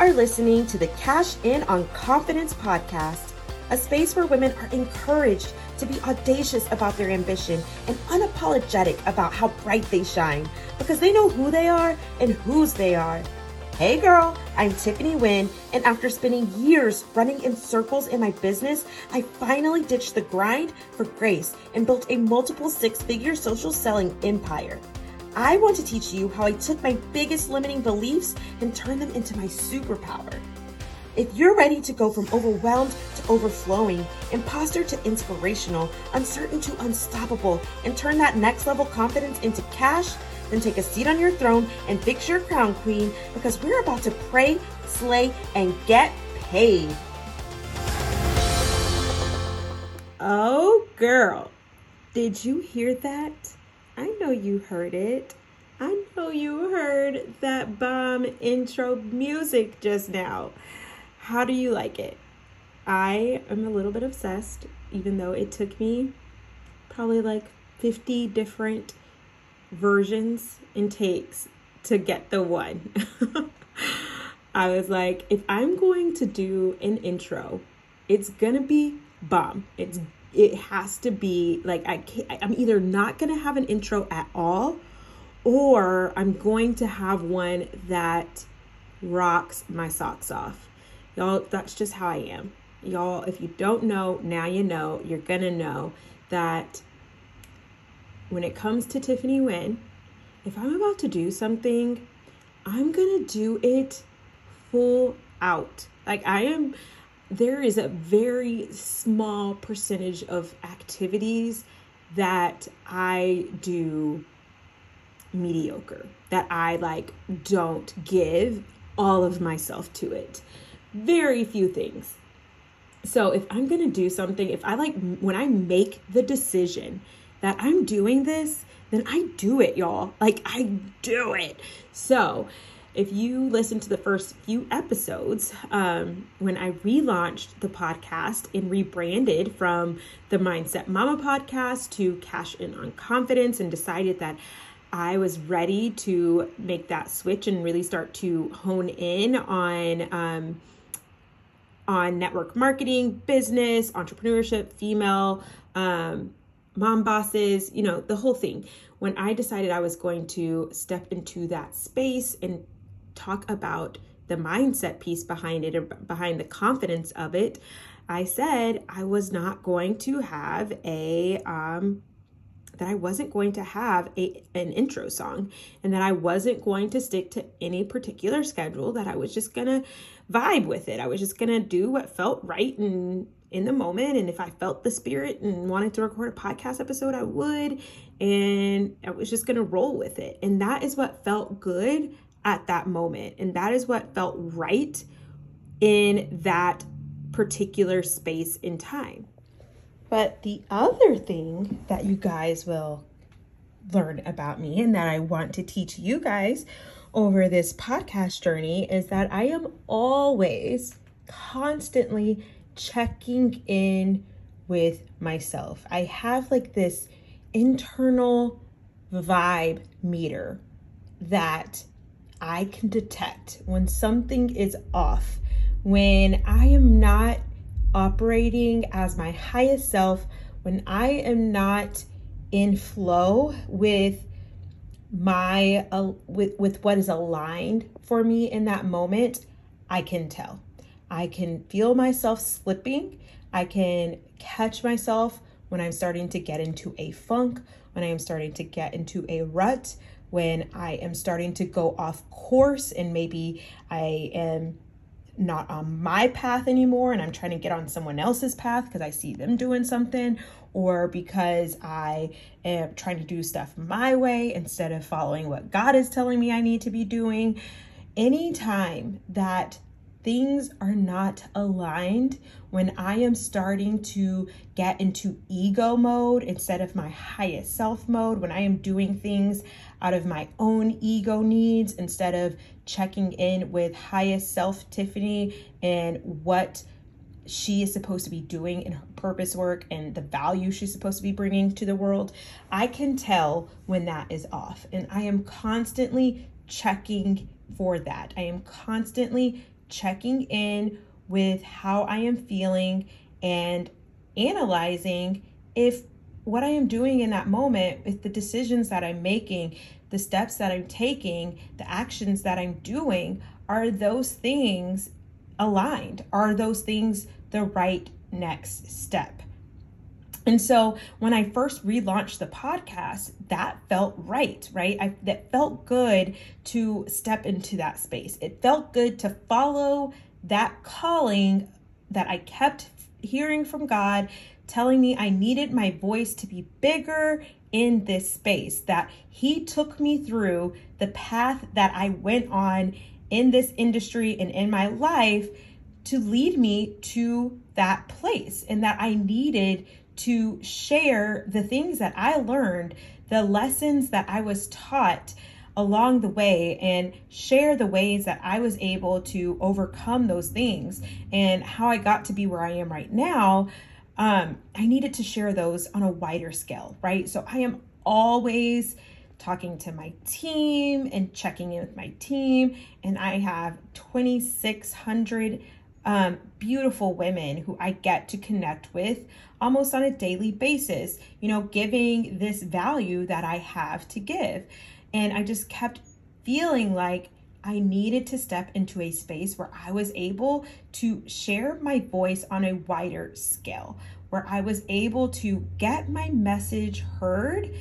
are listening to the Cash In on Confidence podcast, a space where women are encouraged to be audacious about their ambition and unapologetic about how bright they shine because they know who they are and whose they are. Hey girl, I'm Tiffany Wynn, and after spending years running in circles in my business, I finally ditched the grind for grace and built a multiple six figure social selling empire. I want to teach you how I took my biggest limiting beliefs and turned them into my superpower. If you're ready to go from overwhelmed to overflowing, imposter to inspirational, uncertain to unstoppable, and turn that next level confidence into cash, then take a seat on your throne and fix your crown, queen, because we're about to pray, slay, and get paid. Oh, girl, did you hear that? I know you heard it. I know you heard that bomb intro music just now. How do you like it? I am a little bit obsessed, even though it took me probably like 50 different versions and takes to get the one. I was like, if I'm going to do an intro, it's gonna be bomb. It's it has to be like I can't, I'm either not gonna have an intro at all, or I'm going to have one that rocks my socks off. Y'all, that's just how I am. Y'all, if you don't know, now you know. You're gonna know that when it comes to Tiffany Wynn, if I'm about to do something, I'm gonna do it full out. Like I am, there is a very small percentage of activities that I do mediocre, that I like don't give all of myself to it. Very few things. So if I'm gonna do something, if I like, when I make the decision that I'm doing this, then I do it, y'all. Like I do it. So, if you listen to the first few episodes, um, when I relaunched the podcast and rebranded from the Mindset Mama podcast to Cash In on Confidence and decided that I was ready to make that switch and really start to hone in on um, on network marketing, business, entrepreneurship, female um, mom bosses, you know, the whole thing. When I decided I was going to step into that space and talk about the mindset piece behind it or behind the confidence of it, I said I was not going to have a um that I wasn't going to have a an intro song and that I wasn't going to stick to any particular schedule that I was just going to vibe with it. I was just going to do what felt right and in the moment. And if I felt the spirit and wanted to record a podcast episode, I would. And I was just going to roll with it. And that is what felt good at that moment. And that is what felt right in that particular space in time. But the other thing that you guys will learn about me and that I want to teach you guys over this podcast journey is that I am always constantly checking in with myself. I have like this internal vibe meter that I can detect when something is off, when I am not operating as my highest self, when I am not in flow with my uh, with with what is aligned for me in that moment, I can tell. I can feel myself slipping. I can catch myself when I'm starting to get into a funk, when I am starting to get into a rut, when I am starting to go off course and maybe I am not on my path anymore and I'm trying to get on someone else's path because I see them doing something or because I am trying to do stuff my way instead of following what God is telling me I need to be doing. Anytime that things are not aligned, when I am starting to get into ego mode instead of my highest self mode, when I am doing things out of my own ego needs instead of checking in with highest self Tiffany and what she is supposed to be doing in her purpose work and the value she's supposed to be bringing to the world, I can tell when that is off. And I am constantly checking for that. I am constantly checking in with how I am feeling and analyzing if what I am doing in that moment, if the decisions that I'm making, the steps that I'm taking, the actions that I'm doing, are those things aligned? Are those things the right next step? And so when I first relaunched the podcast, that felt right, right? I, that felt good to step into that space. It felt good to follow that calling that I kept hearing from God telling me I needed my voice to be bigger in this space, that He took me through the path that I went on in this industry and in my life to lead me to that place, and that I needed to share the things that I learned, the lessons that I was taught along the way, and share the ways that I was able to overcome those things and how I got to be where I am right now. Um, I needed to share those on a wider scale, right? So I am always talking to my team and checking in with my team, and I have 2,600 um, beautiful women who I get to connect with almost on a daily basis, you know, giving this value that I have to give. And I just kept feeling like I needed to step into a space where I was able to share my voice on a wider scale, where I was able to get my message heard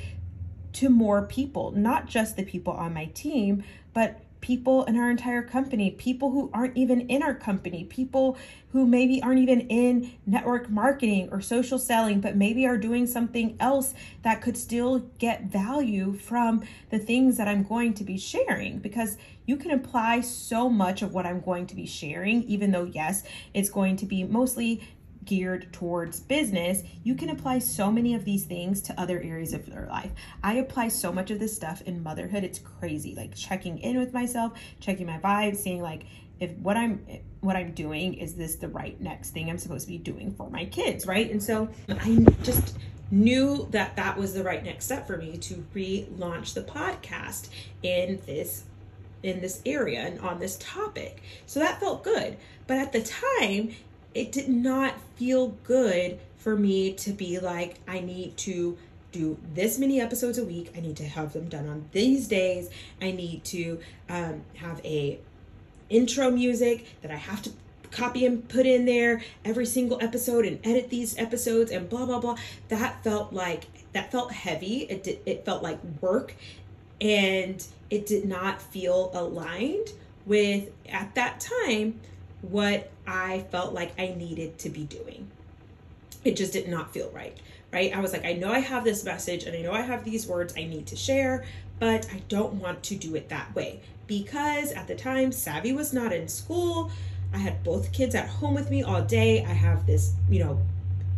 to more people, not just the people on my team, but people in our entire company, people who aren't even in our company, people who maybe aren't even in network marketing or social selling, but maybe are doing something else that could still get value from the things that I'm going to be sharing. Because you can apply so much of what I'm going to be sharing, even though, yes, it's going to be mostly geared towards business, you can apply so many of these things to other areas of your life. I apply so much of this stuff in motherhood. It's crazy. Like checking in with myself, checking my vibes, seeing like if what I'm what I'm doing is this the right next thing I'm supposed to be doing for my kids, right? And so I just knew that that was the right next step for me to relaunch the podcast in this in this area and on this topic. So that felt good. But at the time, it did not feel good for me to be like, I need to do this many episodes a week. I need to have them done on these days. I need to um, have a intro music that I have to copy and put in there every single episode and edit these episodes and blah blah blah. That felt like that felt heavy. It did, it felt like work, and it did not feel aligned with at that time what I felt like I needed to be doing. It just did not feel right, right? I was like, I know I have this message and I know I have these words I need to share, but I don't want to do it that way because at the time, Savvy was not in school. I had both kids at home with me all day. I have this, you know,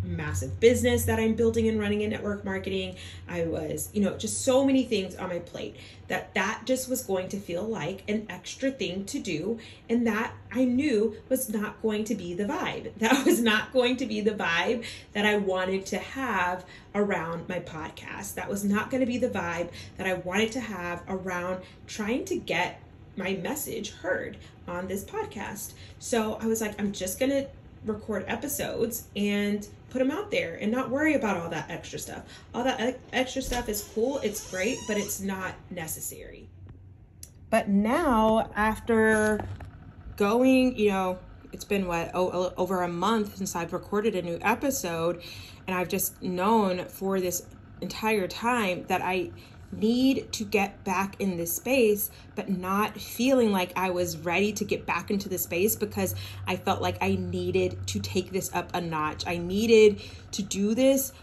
massive business that I'm building and running in network marketing. I was, you know, just so many things on my plate that that just was going to feel like an extra thing to do and that I knew was not going to be the vibe. That was not going to be the vibe that I wanted to have around my podcast. That was not going to be the vibe that I wanted to have around trying to get my message heard on this podcast. So I was like, I'm just going to record episodes and put them out there and not worry about all that extra stuff. All that extra stuff is cool, it's great, but it's not necessary. But now, after going, you know, it's been what over a month since I've recorded a new episode, and I've just known for this entire time that I need to get back in this space, but not feeling like I was ready to get back into the space because I felt like I needed to take this up a notch. I needed to do this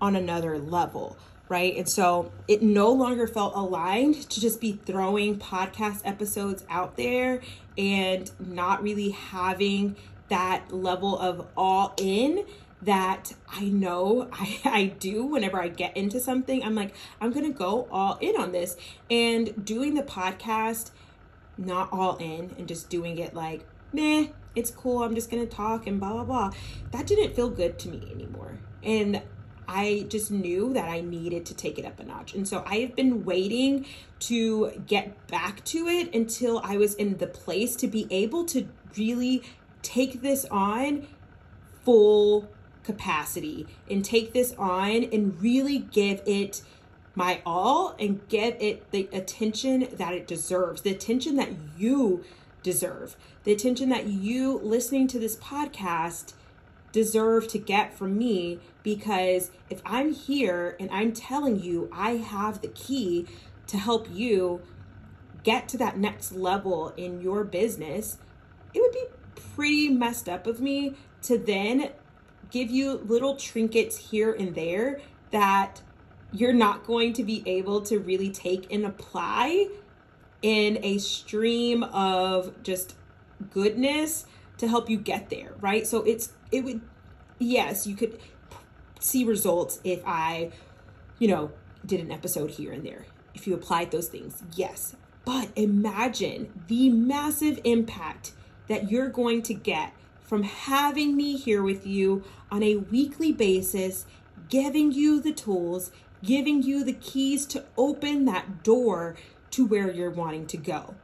on another level. Right. And so it no longer felt aligned to just be throwing podcast episodes out there and not really having that level of all in that I know I, I do whenever I get into something. I'm like, I'm going to go all in on this. And doing the podcast, not all in, and just doing it like, meh, it's cool. I'm just going to talk and blah, blah, blah. That didn't feel good to me anymore. And I just knew that I needed to take it up a notch. And so I have been waiting to get back to it until I was in the place to be able to really take this on full capacity and take this on and really give it my all and give it the attention that it deserves, the attention that you deserve, the attention that you listening to this podcast deserve to get from me. Because if I'm here and I'm telling you I have the key to help you get to that next level in your business, it would be pretty messed up of me to then give you little trinkets here and there that you're not going to be able to really take and apply in a stream of just goodness to help you get there, right? So it's it would yes, you could see results if I, you know, did an episode here and there. If you applied those things, yes. But imagine the massive impact that you're going to get from having me here with you on a weekly basis, giving you the tools, giving you the keys to open that door to where you're wanting to go.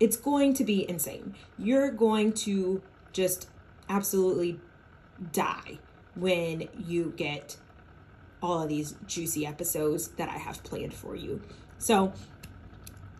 It's going to be insane. You're going to just absolutely die when you get all of these juicy episodes that I have planned for you. So,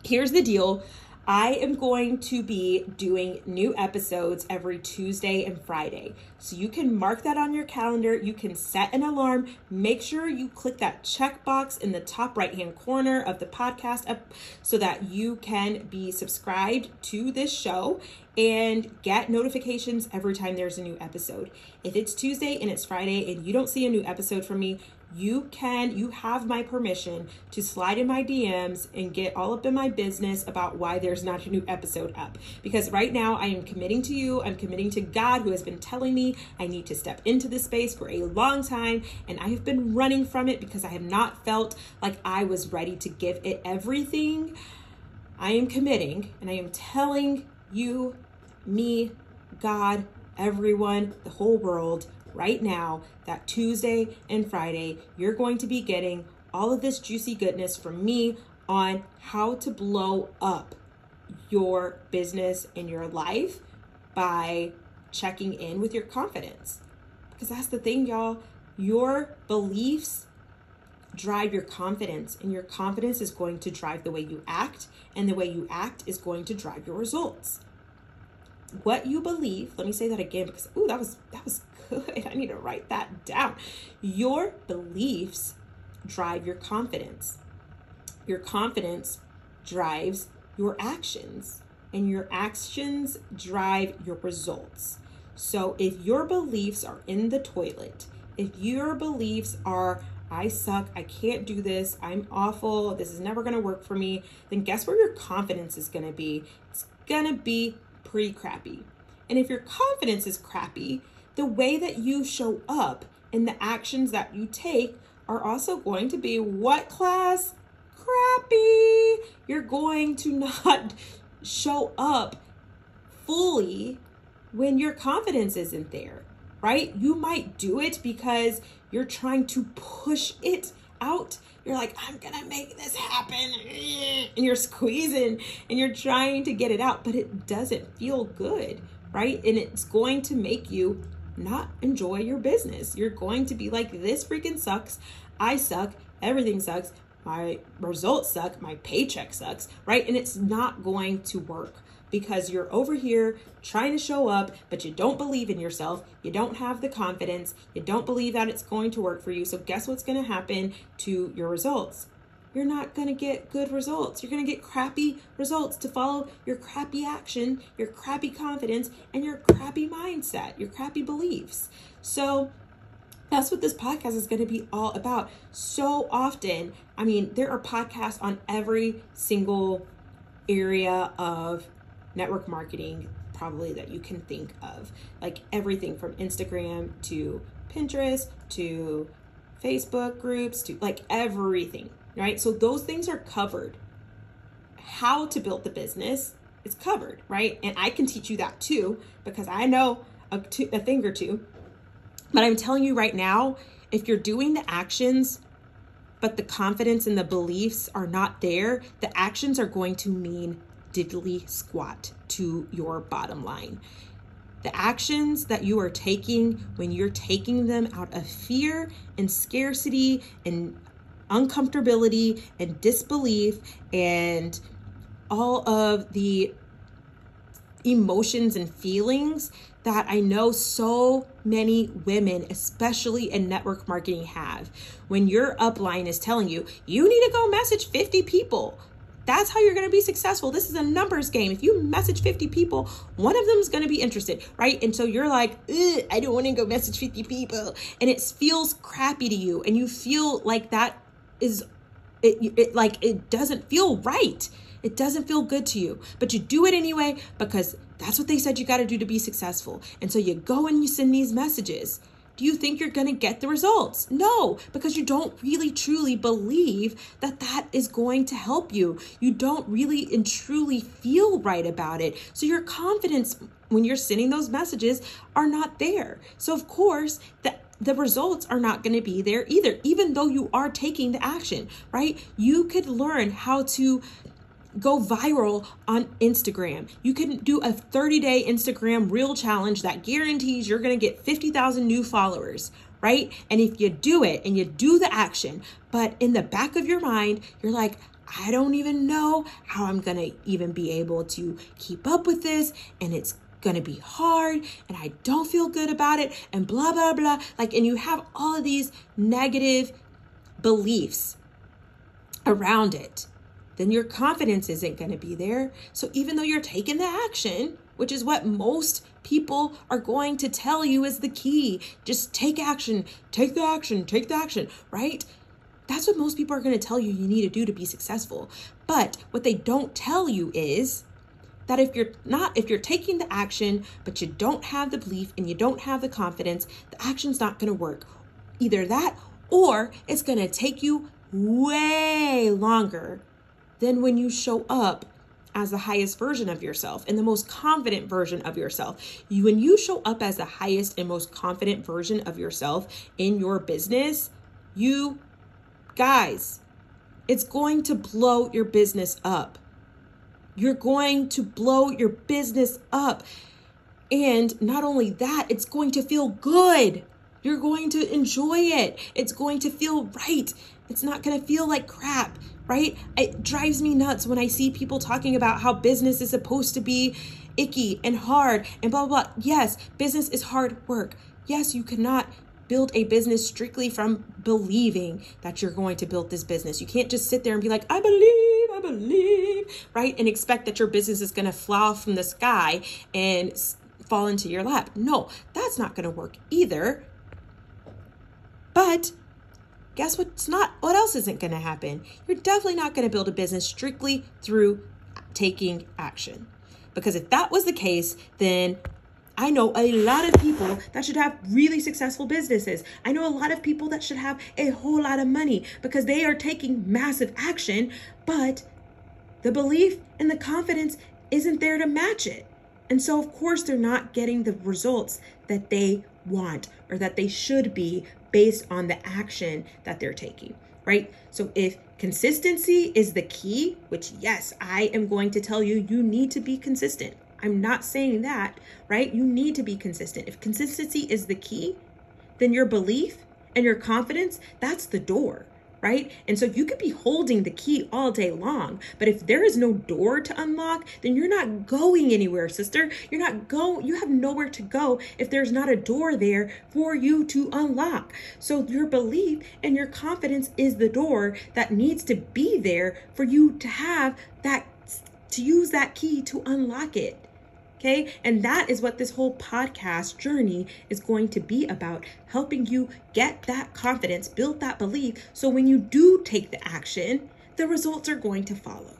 here's the deal I am going to be doing new episodes every Tuesday and Friday. So you can mark that on your calendar. You can set an alarm. Make sure you click that checkbox in the top right hand corner of the podcast up so that you can be subscribed to this show and get notifications every time there's a new episode. If it's Tuesday and it's Friday and you don't see a new episode from me, you can you have my permission to slide in my DMs and get all up in my business about why there's not a new episode up. Because right now I am committing to you. I'm committing to God who has been telling me I need to step into this space for a long time. And I have been running from it because I have not felt like I was ready to give it everything. I am committing and I am telling you me God everyone the whole world right now that Tuesday and Friday, you're going to be getting all of this juicy goodness from me on how to blow up your business and your life by checking in with your confidence. Because that's the thing, y'all. Your beliefs drive your confidence, and your confidence is going to drive the way you act, and the way you act is going to drive your results. What you believe, let me say that again because ooh, that was that was good. I need to write that down. Your beliefs drive your confidence. Your confidence drives your actions, and your actions drive your results. So if your beliefs are in the toilet, if your beliefs are, I suck, I can't do this, I'm awful, this is never gonna work for me, then guess where your confidence is gonna be? It's gonna be pretty crappy. And if your confidence is crappy, the way that you show up and the actions that you take are also going to be what class? Crappy. You're going to not show up fully when your confidence isn't there, right? You might do it because you're trying to push it out. You're like, I'm gonna make this happen. And you're squeezing and you're trying to get it out, but it doesn't feel good, right? And it's going to make you not enjoy your business. You're going to be like, this freaking sucks. I suck. Everything sucks. My results suck. My paycheck sucks, right? And it's not going to work because you're over here trying to show up, but you don't believe in yourself. You don't have the confidence. You don't believe that it's going to work for you. So, guess what's going to happen to your results? you're not going to get good results. You're going to get crappy results to follow your crappy action, your crappy confidence, and your crappy mindset, your crappy beliefs. So, that's what this podcast is going to be all about. So often, I mean, there are podcasts on every single area of network marketing, probably that you can think of. Like everything from Instagram to Pinterest to Facebook groups to like everything right? So those things are covered. How to build the business is covered, right? And I can teach you that too because I know a, thing or two. But I'm telling you right now, if you're doing the actions, but the confidence and the beliefs are not there, the actions are going to mean diddly squat to your bottom line. The actions that you are taking when you're taking them out of fear and scarcity and uncomfortability and disbelief and all of the emotions and feelings that I know so many women, especially in network marketing, have. When your upline is telling you, you need to go message 50 people. That's how you're going to be successful. This is a numbers game. If you message 50 people, one of them is going to be interested, right? And so you're like, I don't want to go message 50 people. And it feels crappy to you. And you feel like that is, it, it like, it doesn't feel right. It doesn't feel good to you, but you do it anyway because that's what they said you got to do to be successful. And so you go and you send these messages. Do you think you're going to get the results? No, because you don't really truly believe that that is going to help you. You don't really and truly feel right about it. So your confidence when you're sending those messages are not there. So of course, the the results are not going to be there either even though you are taking the action, right? You could learn how to go viral on Instagram. You can do a 30 day Instagram reel challenge that guarantees you're to get 50,000 new followers, right? And if you do it and you do the action, but in the back of your mind, you're like, I don't even know how I'm to even be able to keep up with this. And it's to be hard and I don't feel good about it and blah, blah, blah. Like, and you have all of these negative beliefs around it then your confidence isn't going to be there. So even though you're taking the action, which is what most people are going to tell you is the key, just take action, take the action, take the action, right? That's what most people are going to tell you you need to do to be successful. But what they don't tell you is that if you're not if you're taking the action but you don't have the belief and you don't have the confidence, the action's not going to work. Either that or it's going to take you way longer than when you show up as the highest version of yourself and the most confident version of yourself. You, when you show up as the highest and most confident version of yourself in your business, you guys, it's going to blow your business up. You're going to blow your business up. And not only that, it's going to feel good. You're going to enjoy it. It's going to feel right. It's not going to feel like crap right? It drives me nuts when I see people talking about how business is supposed to be icky and hard and blah, blah, blah. Yes, business is hard work. Yes, you cannot build a business strictly from believing that you're going to build this business. You can't just sit there and be like, I believe, I believe, right? And expect that your business is going to fall from the sky and fall into your lap. No, that's not going to work either. But guess what's not what else isn't going to happen you're definitely not going to build a business strictly through taking action because if that was the case then I know a lot of people that should have really successful businesses. I know a lot of people that should have a whole lot of money because they are taking massive action, but the belief and the confidence isn't there to match it. And so, of course, they're not getting the results that they want or that they should be based on the action that they're taking, right? So if consistency is the key, which yes, I am going to tell you, you need to be consistent. I'm not saying that, right? You need to be consistent. If consistency is the key, then your belief and your confidence, that's the door right? And so you could be holding the key all day long, but if there is no door to unlock, then you're not going anywhere, sister. You're not go you have nowhere to go if there's not a door there for you to unlock. So your belief and your confidence is the door that needs to be there for you to have that to use that key to unlock it. Okay. And that is what this whole podcast journey is going to be about helping you get that confidence, build that belief. So when you do take the action, the results are going to follow.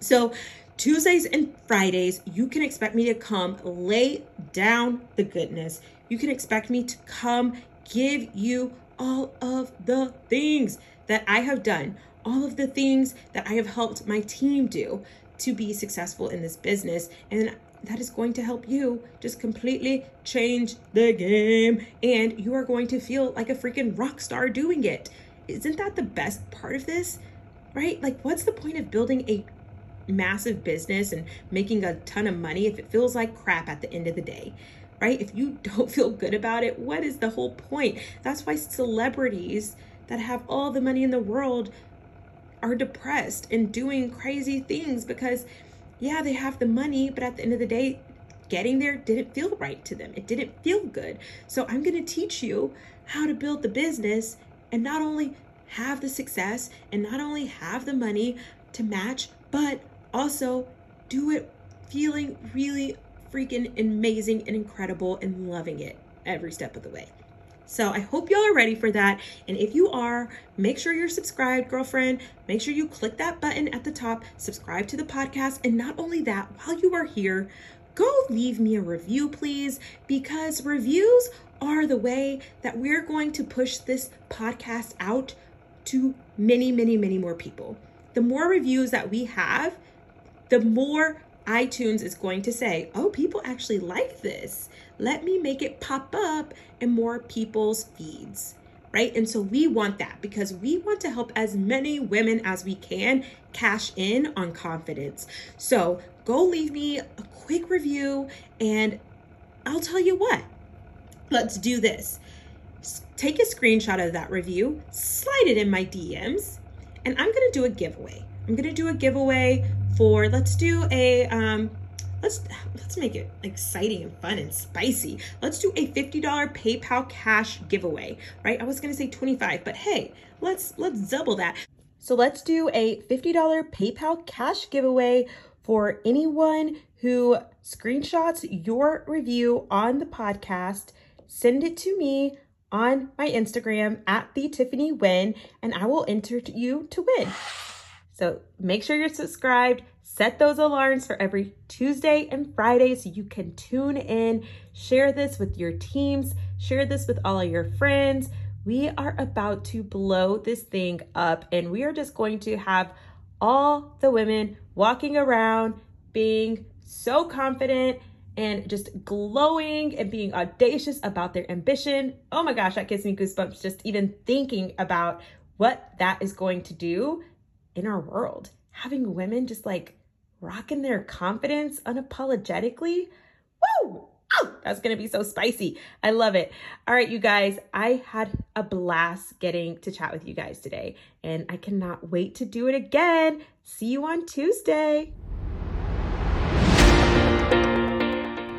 So, Tuesdays and Fridays, you can expect me to come lay down the goodness. You can expect me to come give you all of the things that I have done, all of the things that I have helped my team do to be successful in this business. And that is going to help you just completely change the game and you are going to feel like a freaking rock star doing it. Isn't that the best part of this? Right? Like, what's the point of building a massive business and making a ton of money if it feels like crap at the end of the day? Right? If you don't feel good about it, what is the whole point? That's why celebrities that have all the money in the world are depressed and doing crazy things because yeah, they have the money, but at the end of the day, getting there didn't feel right to them. It didn't feel good. So I'm going to teach you how to build the business and not only have the success and not only have the money to match, but also do it feeling really freaking amazing and incredible and loving it every step of the way. So I hope y'all are ready for that. And if you are, make sure you're subscribed, girlfriend. Make sure you click that button at the top, subscribe to the podcast. And not only that, while you are here, go leave me a review, please, because reviews are the way that we're going to push this podcast out to many, many, many more people. The more reviews that we have, the more iTunes is going to say, oh, people actually like this. Let me make it pop up in more people's feeds, right? And so we want that because we want to help as many women as we can cash in on confidence. So go leave me a quick review and I'll tell you what, let's do this. Take a screenshot of that review, slide it in my DMs, and I'm gonna do a giveaway. I'm gonna do a giveaway for let's do a um let's let's make it exciting and fun and spicy. Let's do a $50 PayPal cash giveaway, right? I was going to say 25, but hey, let's let's double that. So let's do a $50 PayPal cash giveaway for anyone who screenshots your review on the podcast. Send it to me on my Instagram at the Tiffany Wynn, and I will enter you to win. So make sure you're subscribed. Set those alarms for every Tuesday and Friday so you can tune in. Share this with your teams. Share this with all of your friends. We are about to blow this thing up and we are just going to have all the women walking around being so confident and just glowing and being audacious about their ambition. Oh my gosh, that gives me goosebumps just even thinking about what that is going to do in our world. Having women just like rocking their confidence unapologetically. Woo! Oh, that's going to be so spicy. I love it. All right, you guys, I had a blast getting to chat with you guys today, and I cannot wait to do it again. See you on Tuesday.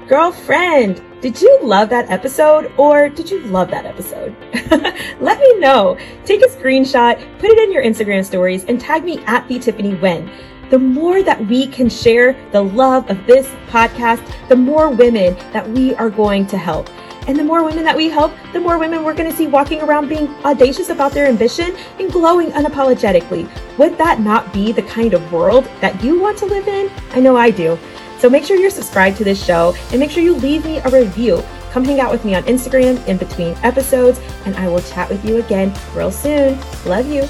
Girlfriend, did you love that episode or did you love that episode? Let me know. Take a screenshot, put it in your Instagram stories, and tag me at the Tiffany Wynn. The more that we can share the love of this podcast, the more women that we are going to help. And the more women that we help, the more women we're going to see walking around being audacious about their ambition and glowing unapologetically. Would that not be the kind of world that you want to live in? I know I do. So make sure you're subscribed to this show and make sure you leave me a review. Come hang out with me on Instagram in between episodes, and I will chat with you again real soon. Love you.